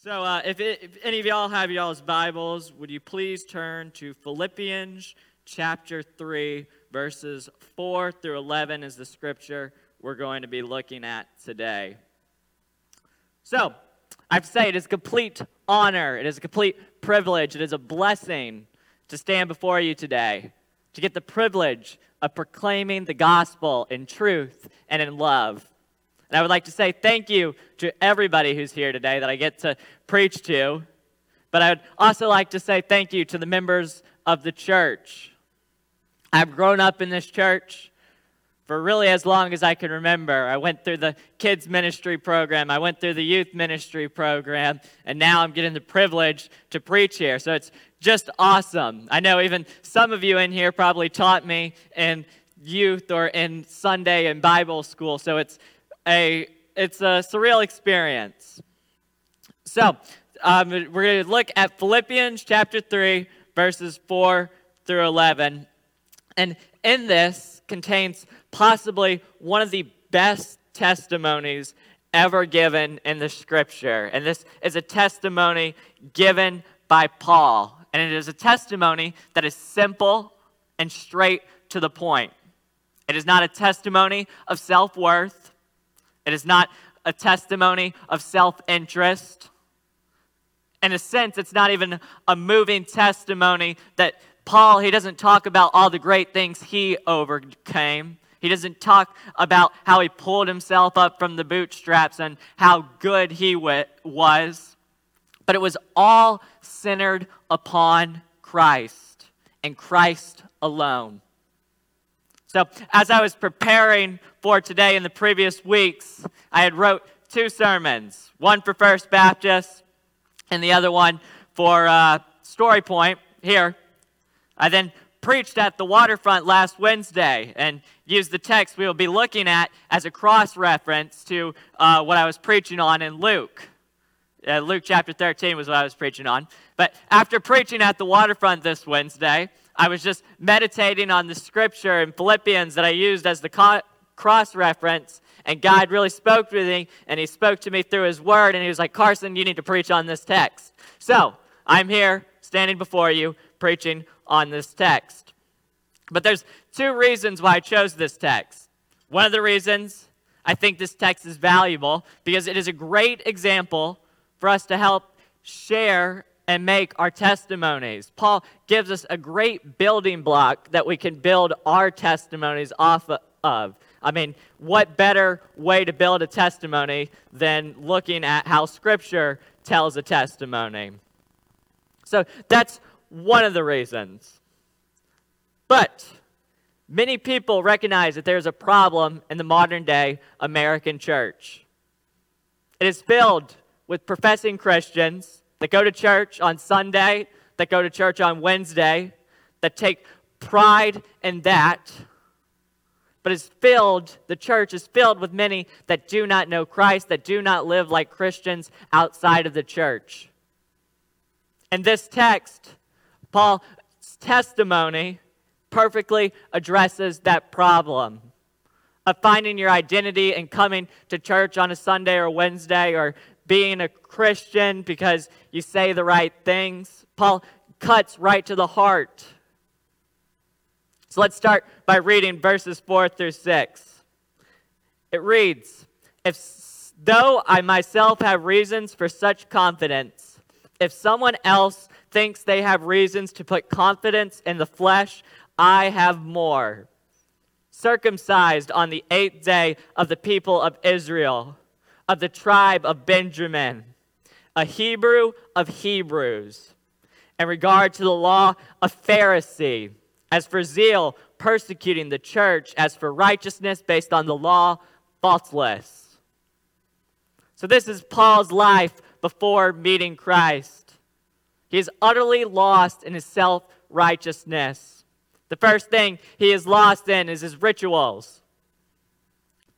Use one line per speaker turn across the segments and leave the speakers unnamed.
So, uh, if, it, if any of y'all have y'all's Bibles, would you please turn to Philippians chapter 3, verses 4 through 11 is the scripture we're going to be looking at today. So, I have say, it is complete honor, it is a complete privilege, it is a blessing to stand before you today, to get the privilege of proclaiming the gospel in truth and in love. And I would like to say thank you to everybody who's here today that I get to preach to. But I would also like to say thank you to the members of the church. I've grown up in this church for really as long as I can remember. I went through the kids' ministry program, I went through the youth ministry program, and now I'm getting the privilege to preach here. So it's just awesome. I know even some of you in here probably taught me in youth or in Sunday and Bible school. So it's a it's a surreal experience. So um, we're going to look at Philippians chapter three, verses four through eleven, and in this contains possibly one of the best testimonies ever given in the scripture. And this is a testimony given by Paul. And it is a testimony that is simple and straight to the point. It is not a testimony of self worth. It is not a testimony of self interest. In a sense, it's not even a moving testimony that Paul, he doesn't talk about all the great things he overcame. He doesn't talk about how he pulled himself up from the bootstraps and how good he was. But it was all centered upon Christ and Christ alone. So, as I was preparing for today in the previous weeks, I had wrote two sermons, one for First Baptist and the other one for uh, Story Point here. I then preached at the waterfront last Wednesday and used the text we will be looking at as a cross reference to uh, what I was preaching on in Luke. Uh, Luke chapter 13 was what I was preaching on. But after preaching at the waterfront this Wednesday, I was just meditating on the scripture in Philippians that I used as the co- cross reference, and God really spoke to me, and He spoke to me through His Word, and He was like, Carson, you need to preach on this text. So I'm here standing before you preaching on this text. But there's two reasons why I chose this text. One of the reasons I think this text is valuable because it is a great example for us to help share and make our testimonies. Paul gives us a great building block that we can build our testimonies off of. I mean, what better way to build a testimony than looking at how Scripture tells a testimony? So that's one of the reasons. But many people recognize that there's a problem in the modern day American church. It is filled with professing Christians that go to church on Sunday, that go to church on Wednesday, that take pride in that, but is filled, the church is filled with many that do not know Christ, that do not live like Christians outside of the church. And this text, Paul's testimony perfectly addresses that problem of finding your identity and coming to church on a Sunday or Wednesday or being a Christian because you say the right things. Paul cuts right to the heart. So let's start by reading verses 4 through 6. It reads If though I myself have reasons for such confidence, if someone else thinks they have reasons to put confidence in the flesh, I have more. Circumcised on the eighth day of the people of Israel of the tribe of Benjamin, a Hebrew of Hebrews. In regard to the law, a Pharisee. As for zeal, persecuting the church. As for righteousness based on the law, faultless. So, this is Paul's life before meeting Christ. He is utterly lost in his self righteousness. The first thing he is lost in is his rituals.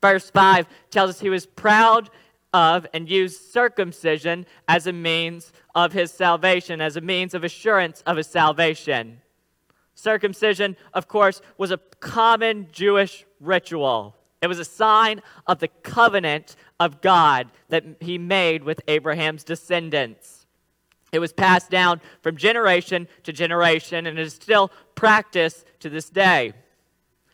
Verse 5 tells us he was proud of and used circumcision as a means of his salvation, as a means of assurance of his salvation. Circumcision, of course, was a common Jewish ritual. It was a sign of the covenant of God that he made with Abraham's descendants. It was passed down from generation to generation and is still practiced to this day.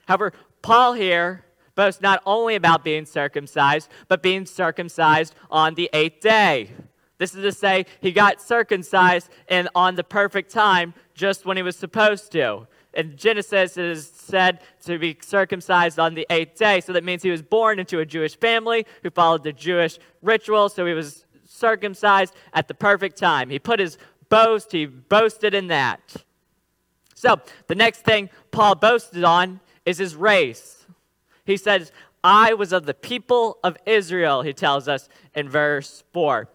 However, Paul here boasts not only about being circumcised, but being circumcised on the eighth day. This is to say, he got circumcised and on the perfect time, just when he was supposed to. In Genesis, it is said to be circumcised on the eighth day. So that means he was born into a Jewish family who followed the Jewish ritual. So he was circumcised at the perfect time. He put his boast, he boasted in that. So the next thing Paul boasted on is his race. He says, I was of the people of Israel, he tells us in verse 4.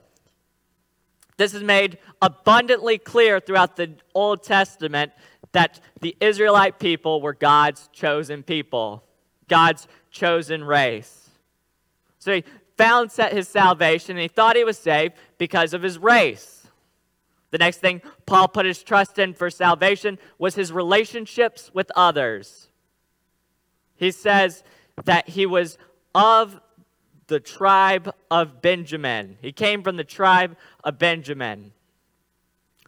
This is made abundantly clear throughout the Old Testament that the Israelite people were God's chosen people, God's chosen race. So he found his salvation and he thought he was saved because of his race. The next thing Paul put his trust in for salvation was his relationships with others. He says that he was of the tribe of Benjamin. He came from the tribe of Benjamin.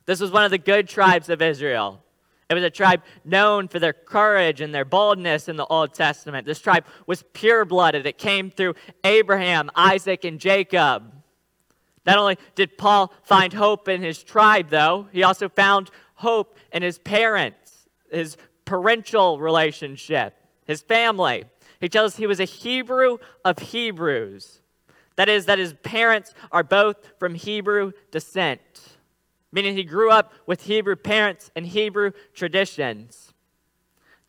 This was one of the good tribes of Israel. It was a tribe known for their courage and their boldness in the Old Testament. This tribe was pure blooded. It came through Abraham, Isaac, and Jacob. Not only did Paul find hope in his tribe, though, he also found hope in his parents, his parental relationship, his family. He tells us he was a Hebrew of Hebrews. That is, that his parents are both from Hebrew descent, meaning he grew up with Hebrew parents and Hebrew traditions.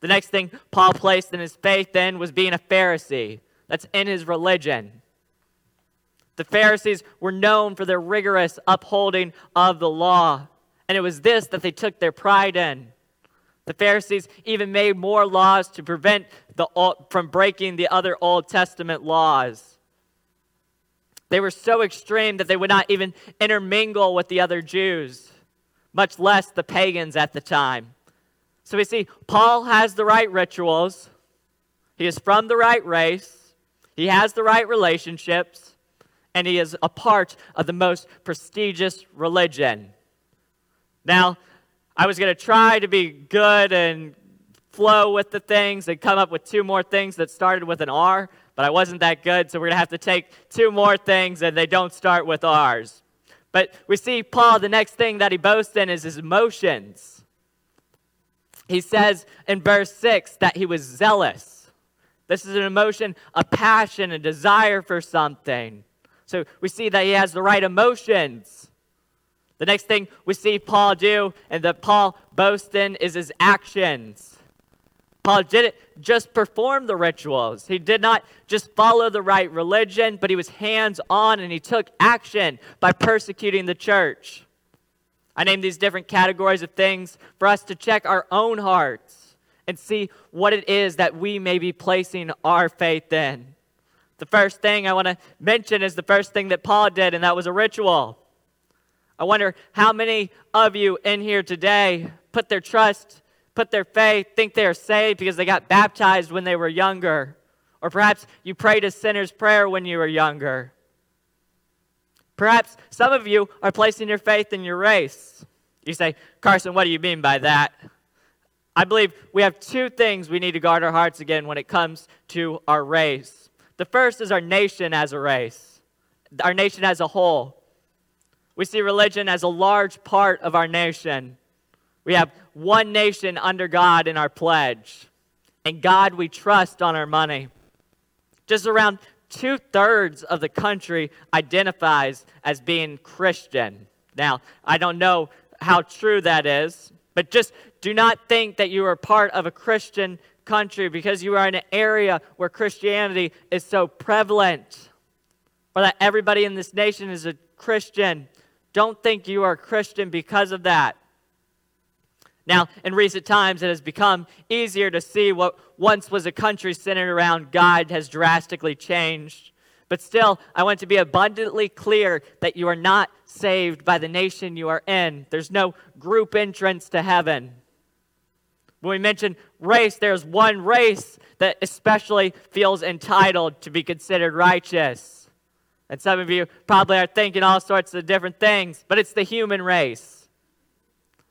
The next thing Paul placed in his faith then was being a Pharisee. That's in his religion. The Pharisees were known for their rigorous upholding of the law, and it was this that they took their pride in. The Pharisees even made more laws to prevent the, from breaking the other Old Testament laws. They were so extreme that they would not even intermingle with the other Jews, much less the pagans at the time. So we see Paul has the right rituals, he is from the right race, he has the right relationships, and he is a part of the most prestigious religion. Now, I was going to try to be good and flow with the things and come up with two more things that started with an R, but I wasn't that good, so we're going to have to take two more things and they don't start with R's. But we see Paul, the next thing that he boasts in is his emotions. He says in verse 6 that he was zealous. This is an emotion, a passion, a desire for something. So we see that he has the right emotions. The next thing we see Paul do and that Paul boasts in is his actions. Paul didn't just perform the rituals. He did not just follow the right religion, but he was hands on and he took action by persecuting the church. I named these different categories of things for us to check our own hearts and see what it is that we may be placing our faith in. The first thing I want to mention is the first thing that Paul did, and that was a ritual. I wonder how many of you in here today put their trust, put their faith, think they are saved because they got baptized when they were younger. Or perhaps you prayed a sinner's prayer when you were younger. Perhaps some of you are placing your faith in your race. You say, Carson, what do you mean by that? I believe we have two things we need to guard our hearts again when it comes to our race. The first is our nation as a race, our nation as a whole. We see religion as a large part of our nation. We have one nation under God in our pledge, and God we trust on our money. Just around two thirds of the country identifies as being Christian. Now, I don't know how true that is, but just do not think that you are part of a Christian country because you are in an area where Christianity is so prevalent, or that everybody in this nation is a Christian. Don't think you are a Christian because of that. Now, in recent times, it has become easier to see what once was a country centered around God has drastically changed. But still, I want to be abundantly clear that you are not saved by the nation you are in. There's no group entrance to heaven. When we mention race, there's one race that especially feels entitled to be considered righteous. And some of you probably are thinking all sorts of different things, but it's the human race.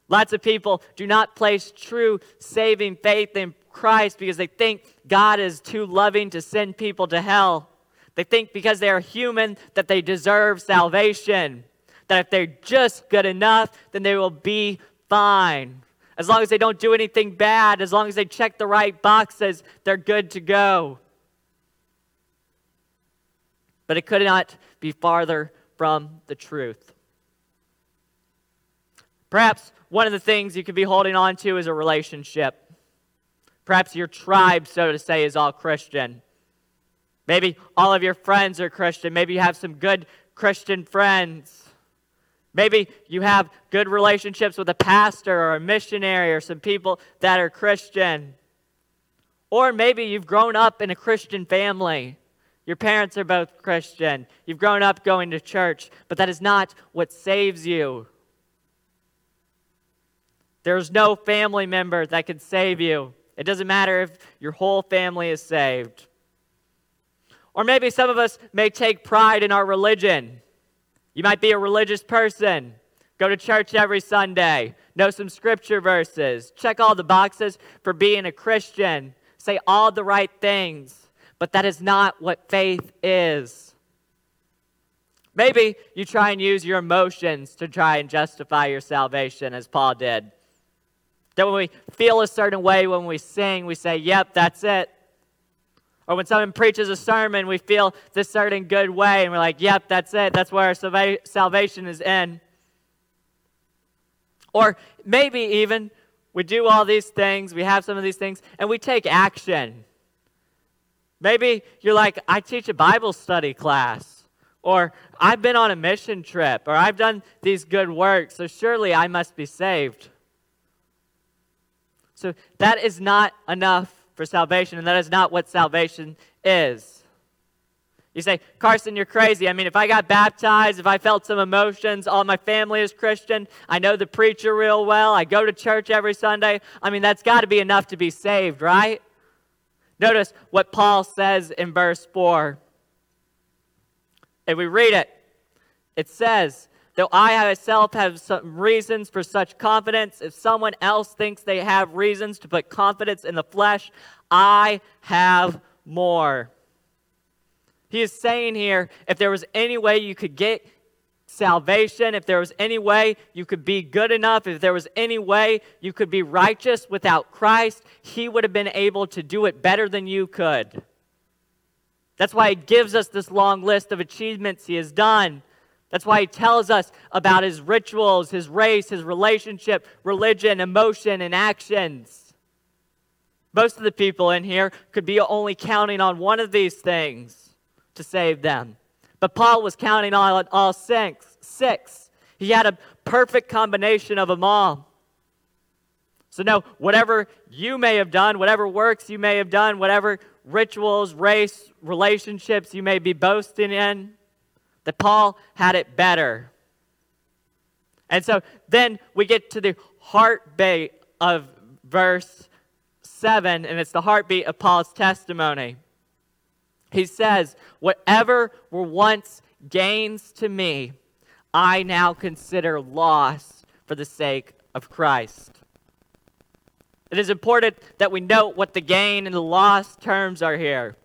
Lots of people do not place true saving faith in Christ because they think God is too loving to send people to hell. They think because they are human that they deserve salvation, that if they're just good enough, then they will be fine. As long as they don't do anything bad, as long as they check the right boxes, they're good to go. But it could not be farther from the truth. Perhaps one of the things you could be holding on to is a relationship. Perhaps your tribe, so to say, is all Christian. Maybe all of your friends are Christian. Maybe you have some good Christian friends. Maybe you have good relationships with a pastor or a missionary or some people that are Christian. Or maybe you've grown up in a Christian family. Your parents are both Christian. You've grown up going to church, but that is not what saves you. There's no family member that can save you. It doesn't matter if your whole family is saved. Or maybe some of us may take pride in our religion. You might be a religious person, go to church every Sunday, know some scripture verses, check all the boxes for being a Christian, say all the right things, but that is not what faith is. Maybe you try and use your emotions to try and justify your salvation, as Paul did. That when we feel a certain way, when we sing, we say, Yep, that's it. Or when someone preaches a sermon, we feel this certain good way, and we're like, yep, that's it. That's where our salvation is in. Or maybe even we do all these things, we have some of these things, and we take action. Maybe you're like, I teach a Bible study class, or I've been on a mission trip, or I've done these good works, so surely I must be saved. So that is not enough for salvation, and that is not what salvation is. You say, Carson, you're crazy. I mean, if I got baptized, if I felt some emotions, all my family is Christian, I know the preacher real well, I go to church every Sunday. I mean, that's got to be enough to be saved, right? Notice what Paul says in verse 4. If we read it, it says, Though I myself have some reasons for such confidence, if someone else thinks they have reasons to put confidence in the flesh, I have more. He is saying here if there was any way you could get salvation, if there was any way you could be good enough, if there was any way you could be righteous without Christ, he would have been able to do it better than you could. That's why he gives us this long list of achievements he has done. That's why he tells us about his rituals, his race, his relationship, religion, emotion, and actions. Most of the people in here could be only counting on one of these things to save them. But Paul was counting on all six. Six. He had a perfect combination of them all. So, no, whatever you may have done, whatever works you may have done, whatever rituals, race, relationships you may be boasting in, that Paul had it better. And so then we get to the heartbeat of verse 7, and it's the heartbeat of Paul's testimony. He says, Whatever were once gains to me, I now consider loss for the sake of Christ. It is important that we note what the gain and the loss terms are here.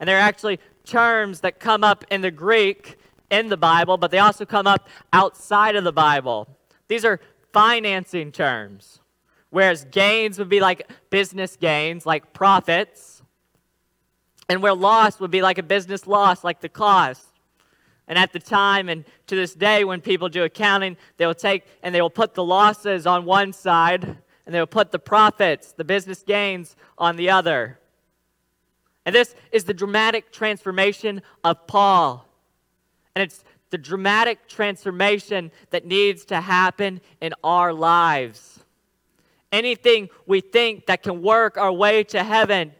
And they're actually terms that come up in the Greek in the Bible, but they also come up outside of the Bible. These are financing terms, whereas gains would be like business gains, like profits, and where loss would be like a business loss, like the cost. And at the time and to this day, when people do accounting, they will take and they will put the losses on one side and they will put the profits, the business gains, on the other. And this is the dramatic transformation of Paul. And it's the dramatic transformation that needs to happen in our lives. Anything we think that can work our way to heaven,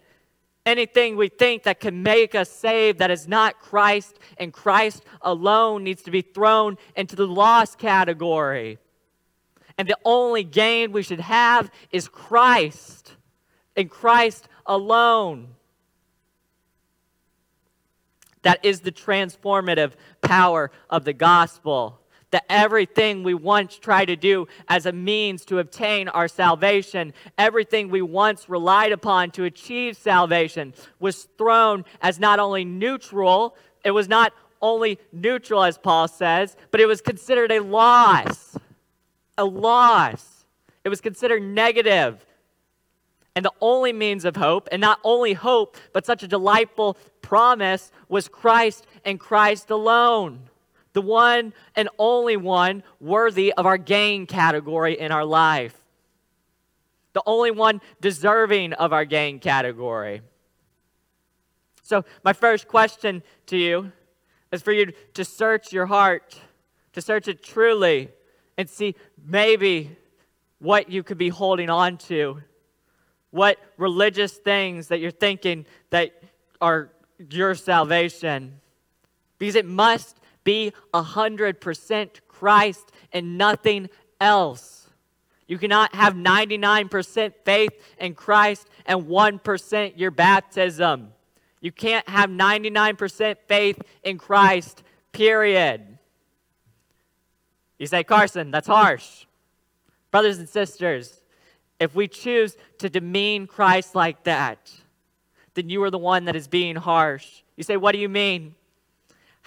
anything we think that can make us saved that is not Christ and Christ alone needs to be thrown into the lost category. And the only gain we should have is Christ and Christ alone. That is the transformative power of the gospel. That everything we once tried to do as a means to obtain our salvation, everything we once relied upon to achieve salvation, was thrown as not only neutral, it was not only neutral, as Paul says, but it was considered a loss. A loss. It was considered negative and the only means of hope, and not only hope, but such a delightful promise, was Christ and Christ alone. The one and only one worthy of our gain category in our life. The only one deserving of our gain category. So, my first question to you is for you to search your heart, to search it truly, and see maybe what you could be holding on to what religious things that you're thinking that are your salvation. Because it must be 100% Christ and nothing else. You cannot have 99% faith in Christ and 1% your baptism. You can't have 99% faith in Christ, period. You say, Carson, that's harsh. Brothers and sisters, if we choose to demean Christ like that, then you are the one that is being harsh. You say, What do you mean?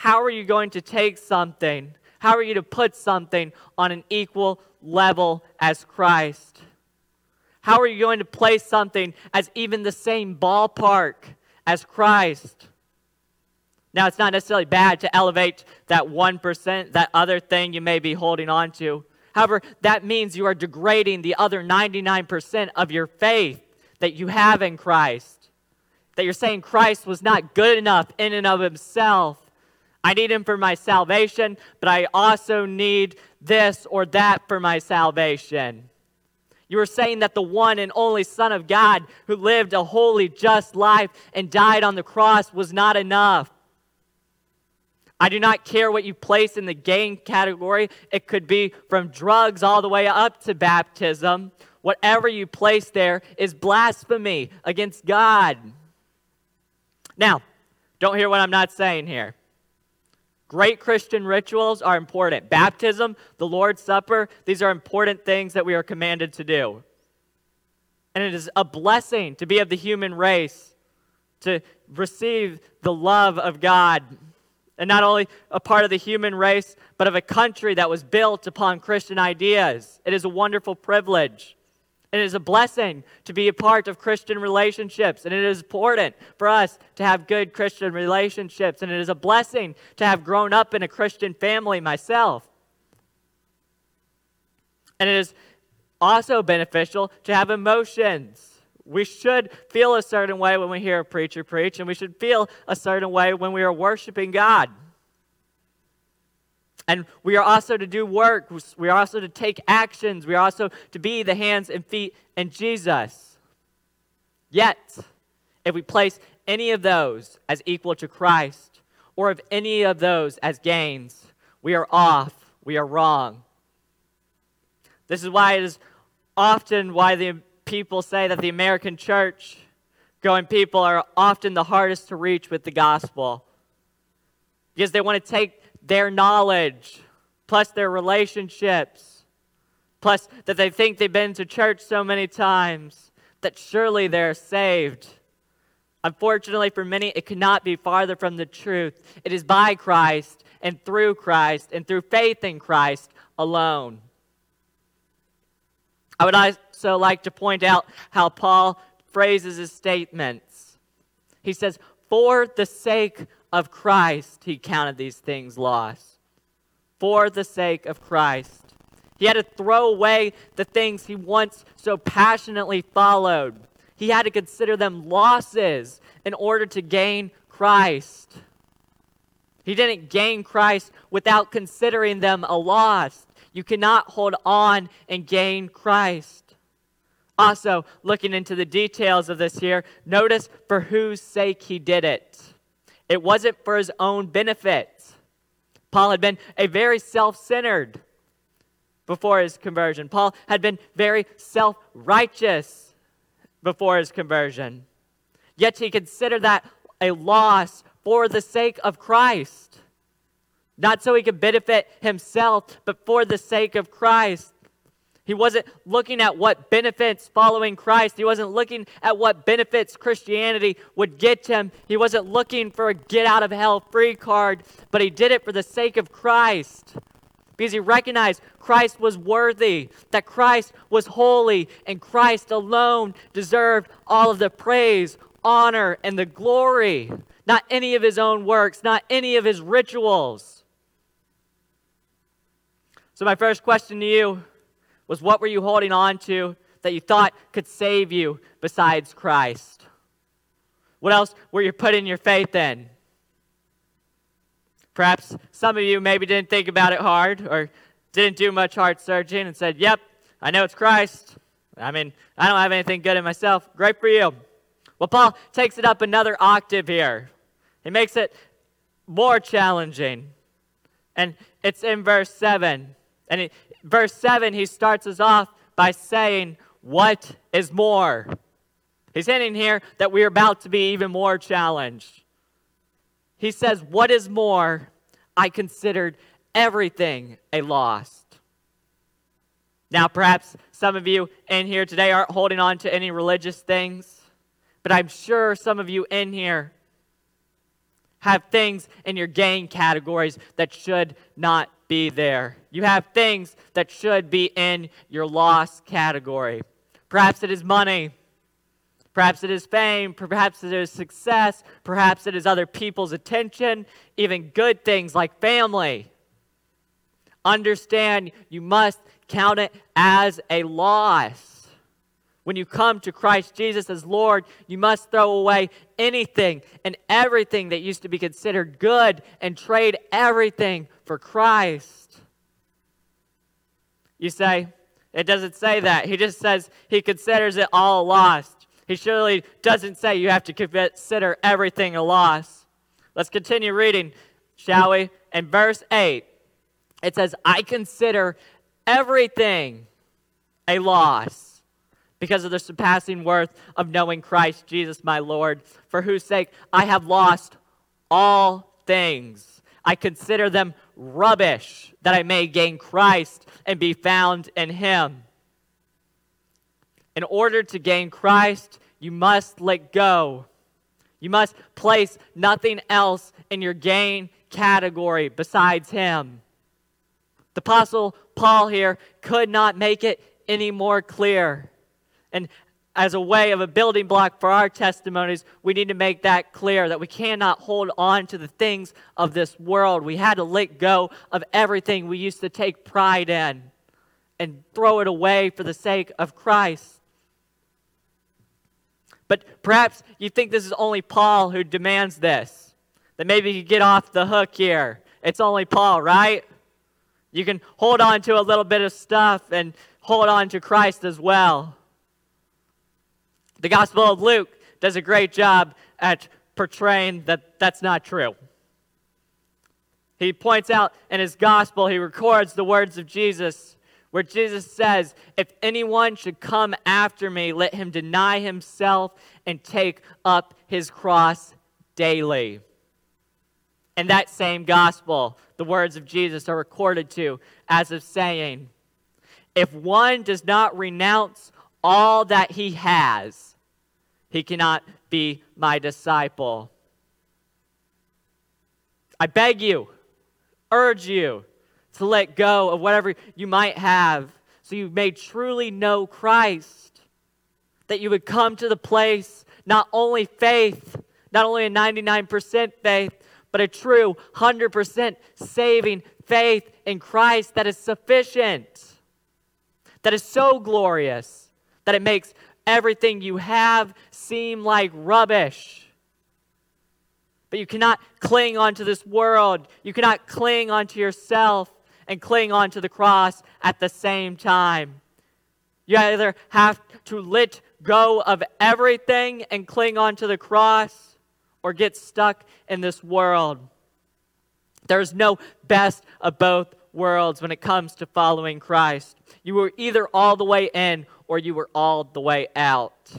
How are you going to take something? How are you to put something on an equal level as Christ? How are you going to place something as even the same ballpark as Christ? Now, it's not necessarily bad to elevate that 1%, that other thing you may be holding on to. However, that means you are degrading the other 99% of your faith that you have in Christ. That you're saying Christ was not good enough in and of himself. I need him for my salvation, but I also need this or that for my salvation. You are saying that the one and only Son of God who lived a holy, just life and died on the cross was not enough. I do not care what you place in the gain category. It could be from drugs all the way up to baptism. Whatever you place there is blasphemy against God. Now, don't hear what I'm not saying here. Great Christian rituals are important. Baptism, the Lord's Supper, these are important things that we are commanded to do. And it is a blessing to be of the human race, to receive the love of God and not only a part of the human race, but of a country that was built upon Christian ideas. It is a wonderful privilege. It is a blessing to be a part of Christian relationships, and it is important for us to have good Christian relationships, and it is a blessing to have grown up in a Christian family myself. And it is also beneficial to have emotions. We should feel a certain way when we hear a preacher preach, and we should feel a certain way when we are worshiping God. And we are also to do work. We are also to take actions. We are also to be the hands and feet in Jesus. Yet, if we place any of those as equal to Christ, or of any of those as gains, we are off. We are wrong. This is why it is often why the people say that the American church going people are often the hardest to reach with the gospel because they want to take their knowledge plus their relationships plus that they think they've been to church so many times that surely they're saved. Unfortunately, for many, it cannot be farther from the truth. It is by Christ and through Christ and through faith in Christ alone. I would also like to point out how Paul phrases his statements. He says, For the sake of Christ, he counted these things loss. For the sake of Christ. He had to throw away the things he once so passionately followed. He had to consider them losses in order to gain Christ. He didn't gain Christ without considering them a loss. You cannot hold on and gain Christ. Also, looking into the details of this here, notice for whose sake he did it. It wasn't for his own benefit. Paul had been a very self centered before his conversion. Paul had been very self righteous before his conversion. Yet he considered that a loss for the sake of Christ. Not so he could benefit himself, but for the sake of Christ. He wasn't looking at what benefits following Christ. He wasn't looking at what benefits Christianity would get him. He wasn't looking for a get out of hell free card, but he did it for the sake of Christ. Because he recognized Christ was worthy, that Christ was holy, and Christ alone deserved all of the praise, honor, and the glory. Not any of his own works, not any of his rituals. So, my first question to you was what were you holding on to that you thought could save you besides Christ? What else were you putting your faith in? Perhaps some of you maybe didn't think about it hard or didn't do much heart searching and said, Yep, I know it's Christ. I mean, I don't have anything good in myself. Great for you. Well, Paul takes it up another octave here. He makes it more challenging. And it's in verse 7. And verse 7, he starts us off by saying, What is more? He's hinting here that we are about to be even more challenged. He says, What is more? I considered everything a loss. Now, perhaps some of you in here today aren't holding on to any religious things, but I'm sure some of you in here have things in your gain categories that should not be there. You have things that should be in your loss category. Perhaps it is money. Perhaps it is fame. Perhaps it is success. Perhaps it is other people's attention. Even good things like family. Understand you must count it as a loss. When you come to Christ Jesus as Lord, you must throw away anything and everything that used to be considered good and trade everything for Christ. You say, it doesn't say that. He just says he considers it all lost. He surely doesn't say you have to consider everything a loss. Let's continue reading, shall we? In verse 8, it says, I consider everything a loss because of the surpassing worth of knowing Christ Jesus my Lord, for whose sake I have lost all things. I consider them rubbish that I may gain Christ and be found in him. In order to gain Christ, you must let go. You must place nothing else in your gain category besides him. The Apostle Paul here could not make it any more clear. And as a way of a building block for our testimonies, we need to make that clear that we cannot hold on to the things of this world. We had to let go of everything we used to take pride in and throw it away for the sake of Christ. But perhaps you think this is only Paul who demands this. That maybe you get off the hook here. It's only Paul, right? You can hold on to a little bit of stuff and hold on to Christ as well. The Gospel of Luke does a great job at portraying that that's not true. He points out in his gospel, he records the words of Jesus, where Jesus says, If anyone should come after me, let him deny himself and take up his cross daily. In that same gospel, the words of Jesus are recorded to as of saying, If one does not renounce all that he has, he cannot be my disciple. I beg you, urge you to let go of whatever you might have so you may truly know Christ. That you would come to the place, not only faith, not only a 99% faith, but a true 100% saving faith in Christ that is sufficient, that is so glorious, that it makes everything you have seem like rubbish. But you cannot cling onto this world. You cannot cling onto yourself and cling onto the cross at the same time. You either have to let go of everything and cling onto the cross or get stuck in this world. There's no best of both worlds when it comes to following Christ. You are either all the way in or you were all the way out.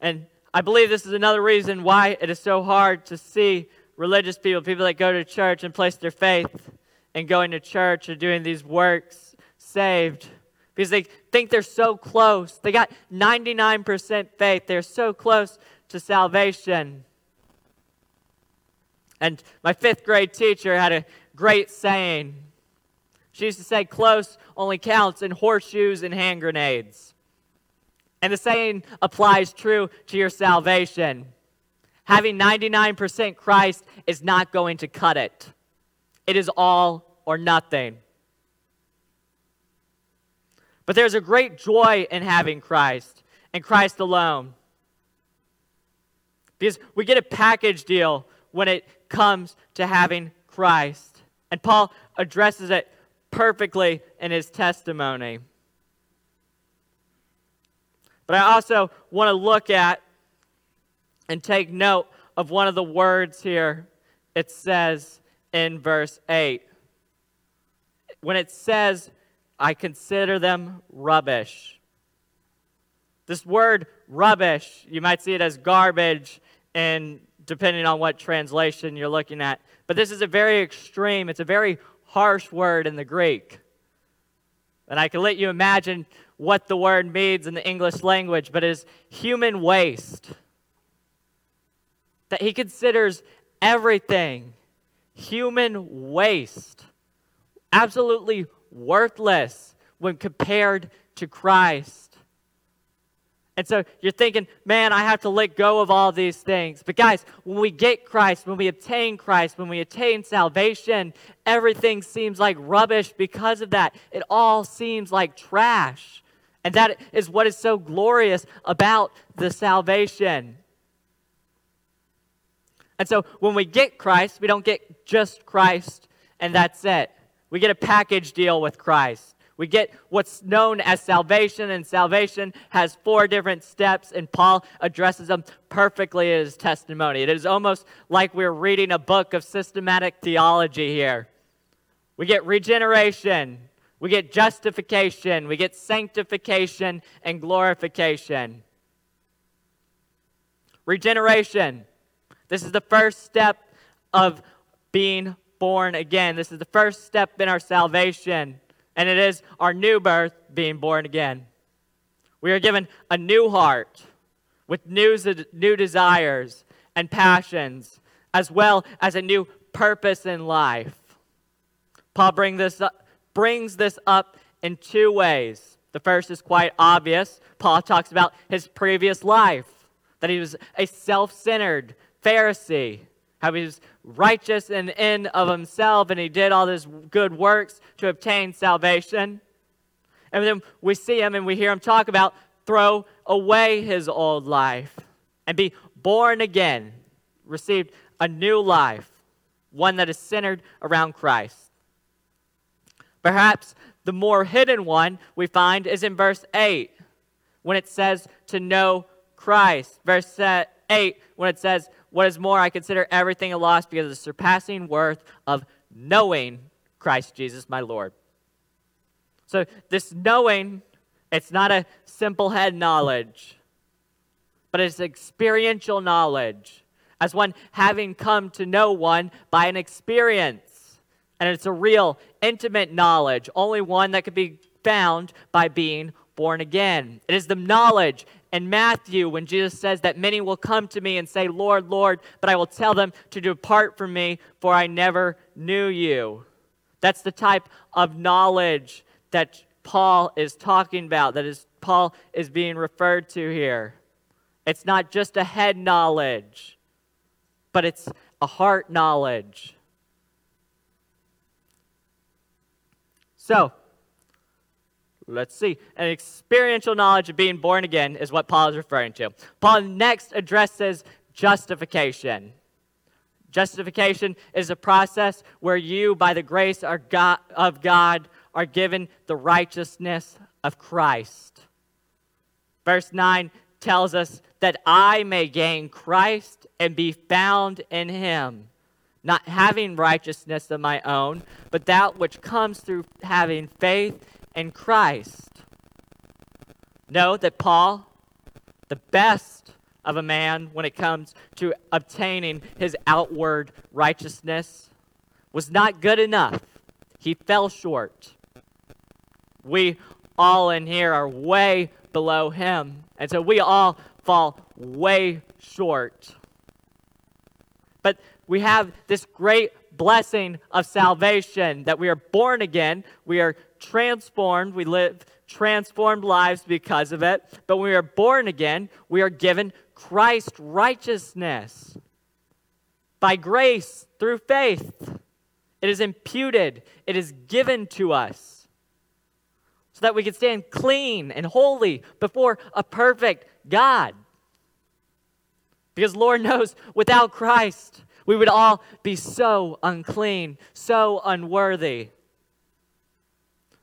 And I believe this is another reason why it is so hard to see religious people, people that go to church and place their faith in going to church or doing these works, saved. Because they think they're so close. They got 99% faith. They're so close to salvation. And my fifth grade teacher had a great saying. She used to say, Close only counts in horseshoes and hand grenades. And the saying applies true to your salvation. Having 99% Christ is not going to cut it, it is all or nothing. But there's a great joy in having Christ and Christ alone. Because we get a package deal when it comes to having Christ. And Paul addresses it perfectly in his testimony. But I also want to look at and take note of one of the words here. It says in verse 8 when it says, I consider them rubbish. This word rubbish, you might see it as garbage, and depending on what translation you're looking at. But this is a very extreme, it's a very harsh word in the Greek. And I can let you imagine what the word means in the English language, but it is human waste. That he considers everything human waste, absolutely worthless when compared to Christ. And so you're thinking, man, I have to let go of all these things. But guys, when we get Christ, when we obtain Christ, when we attain salvation, everything seems like rubbish because of that. It all seems like trash. And that is what is so glorious about the salvation. And so when we get Christ, we don't get just Christ and that's it. We get a package deal with Christ. We get what's known as salvation, and salvation has four different steps, and Paul addresses them perfectly in his testimony. It is almost like we're reading a book of systematic theology here. We get regeneration, we get justification, we get sanctification, and glorification. Regeneration. This is the first step of being born again. This is the first step in our salvation and it is our new birth being born again. We are given a new heart with new, new desires and passions, as well as a new purpose in life. Paul bring this up, brings this up in two ways. The first is quite obvious. Paul talks about his previous life, that he was a self centered Pharisee how he was righteous and in of himself, and he did all these good works to obtain salvation. And then we see him and we hear him talk about throw away his old life and be born again, received a new life, one that is centered around Christ. Perhaps the more hidden one we find is in verse 8 when it says to know Christ. Verse 8 when it says what is more, I consider everything a loss because of the surpassing worth of knowing Christ Jesus my Lord. So, this knowing, it's not a simple head knowledge, but it's experiential knowledge, as one having come to know one by an experience. And it's a real, intimate knowledge, only one that could be found by being born again. It is the knowledge in Matthew when Jesus says that many will come to me and say, Lord, Lord, but I will tell them to depart from me, for I never knew you. That's the type of knowledge that Paul is talking about, that is Paul is being referred to here. It's not just a head knowledge, but it's a heart knowledge. So, Let's see. An experiential knowledge of being born again is what Paul is referring to. Paul next addresses justification. Justification is a process where you, by the grace of God, are given the righteousness of Christ. Verse 9 tells us that I may gain Christ and be found in him, not having righteousness of my own, but that which comes through having faith in Christ. Know that Paul, the best of a man when it comes to obtaining his outward righteousness was not good enough. He fell short. We all in here are way below him. And so we all fall way short. But we have this great blessing of salvation that we are born again, we are transformed, we live transformed lives because of it. But when we are born again, we are given Christ righteousness by grace through faith. It is imputed, it is given to us so that we can stand clean and holy before a perfect God. Because Lord knows without Christ, we would all be so unclean, so unworthy.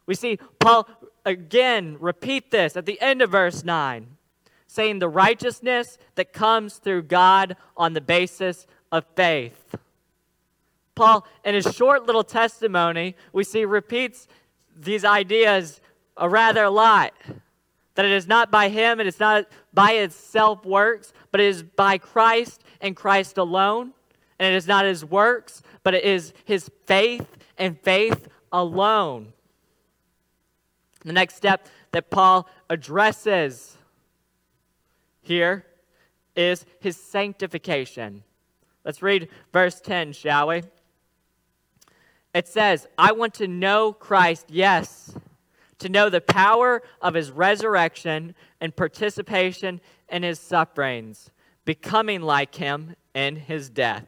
We see Paul again repeat this at the end of verse 9, saying the righteousness that comes through God on the basis of faith. Paul, in his short little testimony, we see repeats these ideas a rather lot. That it is not by him, it is not by his itself works, but it is by Christ and Christ alone. And it is not his works, but it is his faith and faith alone. The next step that Paul addresses here is his sanctification. Let's read verse 10, shall we? It says, I want to know Christ, yes, to know the power of his resurrection and participation in his sufferings, becoming like him in his death.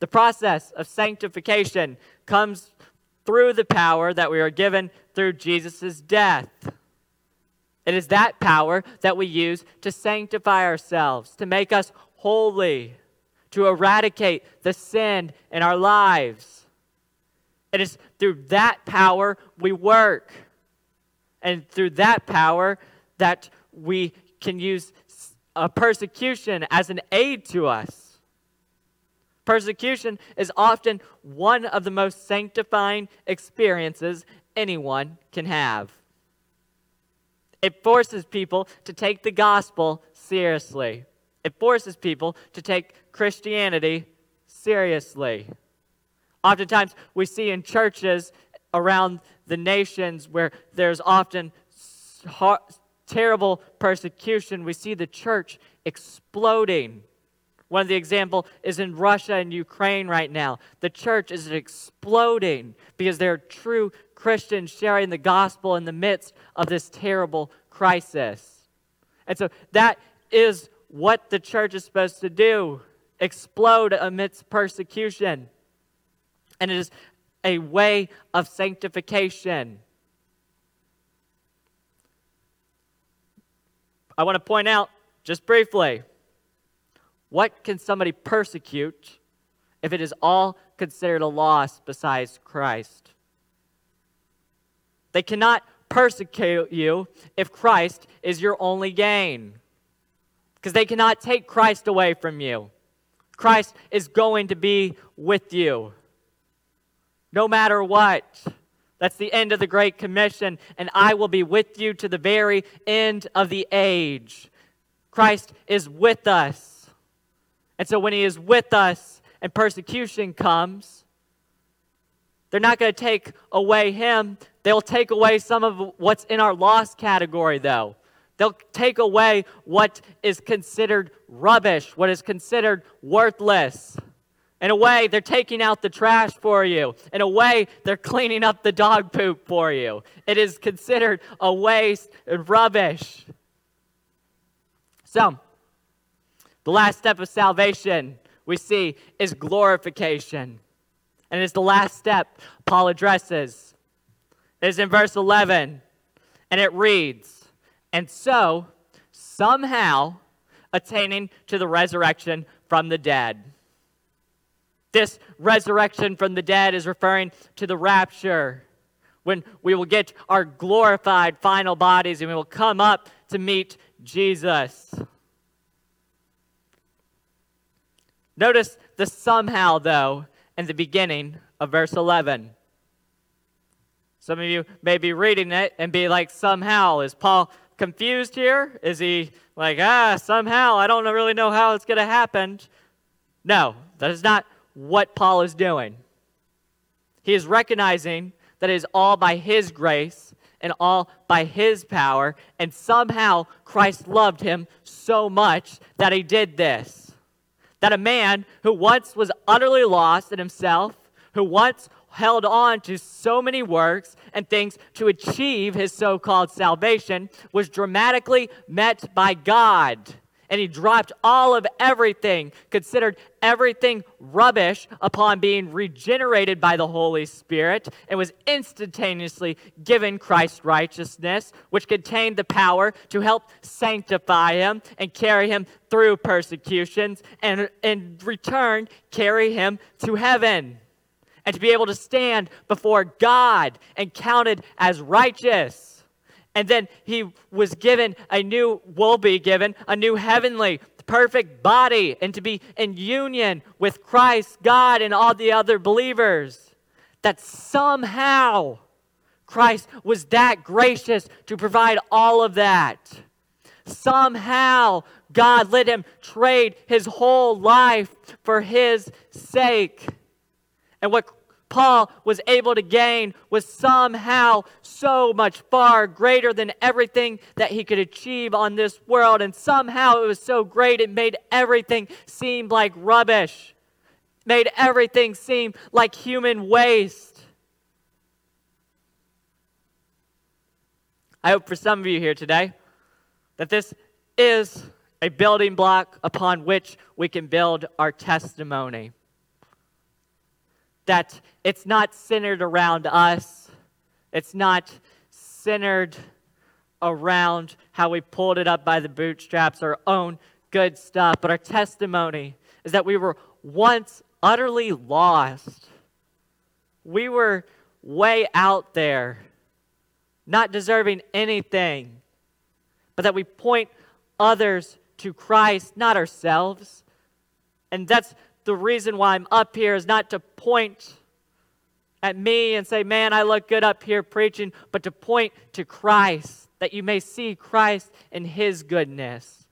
The process of sanctification comes through the power that we are given through Jesus' death. It is that power that we use to sanctify ourselves, to make us holy, to eradicate the sin in our lives. It is through that power we work. And through that power that we can use persecution as an aid to us. Persecution is often one of the most sanctifying experiences anyone can have. It forces people to take the gospel seriously. It forces people to take Christianity seriously. Oftentimes, we see in churches around the nations where there's often terrible persecution, we see the church exploding one of the example is in Russia and Ukraine right now. The church is exploding because there are true Christians sharing the gospel in the midst of this terrible crisis. And so that is what the church is supposed to do explode amidst persecution. And it is a way of sanctification. I want to point out just briefly what can somebody persecute if it is all considered a loss besides Christ? They cannot persecute you if Christ is your only gain. Because they cannot take Christ away from you. Christ is going to be with you no matter what. That's the end of the Great Commission, and I will be with you to the very end of the age. Christ is with us. And so when he is with us and persecution comes, they're not going to take away him. They'll take away some of what's in our lost category, though. They'll take away what is considered rubbish, what is considered worthless. In a way, they're taking out the trash for you. In a way, they're cleaning up the dog poop for you. It is considered a waste and rubbish. So, the last step of salvation we see is glorification. And it's the last step Paul addresses. It is in verse 11, and it reads, And so, somehow, attaining to the resurrection from the dead. This resurrection from the dead is referring to the rapture, when we will get our glorified final bodies and we will come up to meet Jesus. Notice the somehow, though, in the beginning of verse 11. Some of you may be reading it and be like, somehow, is Paul confused here? Is he like, ah, somehow, I don't really know how it's going to happen? No, that is not what Paul is doing. He is recognizing that it is all by his grace and all by his power, and somehow Christ loved him so much that he did this. That a man who once was utterly lost in himself, who once held on to so many works and things to achieve his so called salvation, was dramatically met by God and he dropped all of everything, considered everything rubbish upon being regenerated by the Holy Spirit, and was instantaneously given Christ's righteousness, which contained the power to help sanctify him and carry him through persecutions, and in return, carry him to heaven. And to be able to stand before God and counted as righteous. And then he was given a new, will be given a new heavenly, perfect body, and to be in union with Christ, God, and all the other believers. That somehow Christ was that gracious to provide all of that. Somehow God let him trade his whole life for his sake. And what Paul was able to gain was somehow so much far greater than everything that he could achieve on this world. And somehow it was so great, it made everything seem like rubbish, made everything seem like human waste. I hope for some of you here today that this is a building block upon which we can build our testimony that it's not centered around us, it's not centered around how we pulled it up by the bootstraps, our own good stuff, but our testimony is that we were once utterly lost. We were way out there, not deserving anything, but that we point others to Christ, not ourselves. And that's the reason why I'm up here is not to point at me and say, man, I look good up here preaching, but to point to Christ, that you may see Christ in his goodness.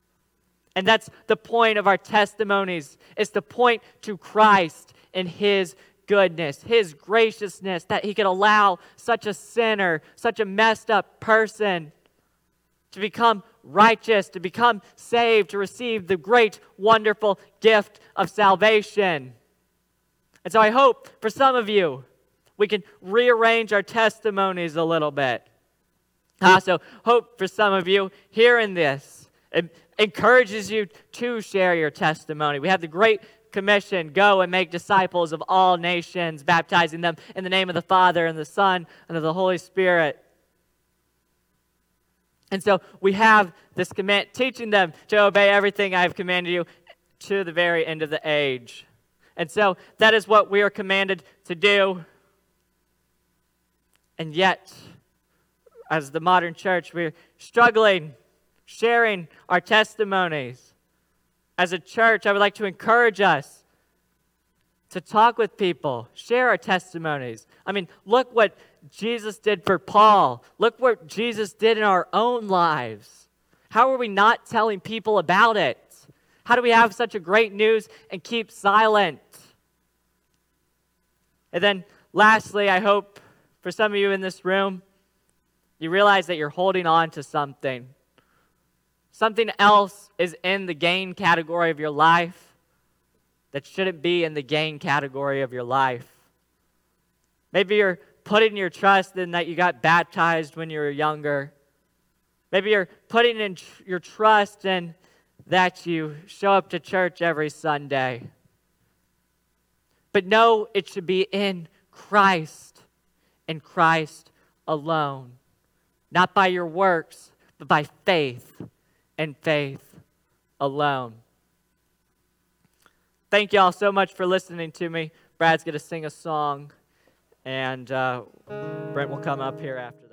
And that's the point of our testimonies, is to point to Christ in his goodness, his graciousness, that he could allow such a sinner, such a messed up person to become righteous, to become saved, to receive the great, wonderful gift of salvation. And so I hope for some of you, we can rearrange our testimonies a little bit. I also hope for some of you hearing this, it encourages you to share your testimony. We have the great commission go and make disciples of all nations, baptizing them in the name of the Father and the Son and of the Holy Spirit. And so we have this command, teaching them to obey everything I have commanded you to the very end of the age. And so that is what we are commanded to do. And yet, as the modern church, we're struggling sharing our testimonies. As a church, I would like to encourage us to talk with people, share our testimonies. I mean, look what Jesus did for Paul. Look what Jesus did in our own lives. How are we not telling people about it? How do we have such a great news and keep silent? And then, lastly, I hope for some of you in this room, you realize that you're holding on to something. Something else is in the gain category of your life that shouldn't be in the gain category of your life. Maybe you're putting your trust in that you got baptized when you were younger. Maybe you're putting in tr- your trust in that you show up to church every Sunday. But no, it should be in Christ and Christ alone. Not by your works, but by faith and faith alone. Thank you all so much for listening to me. Brad's going to sing a song and uh, Brent will come up here after.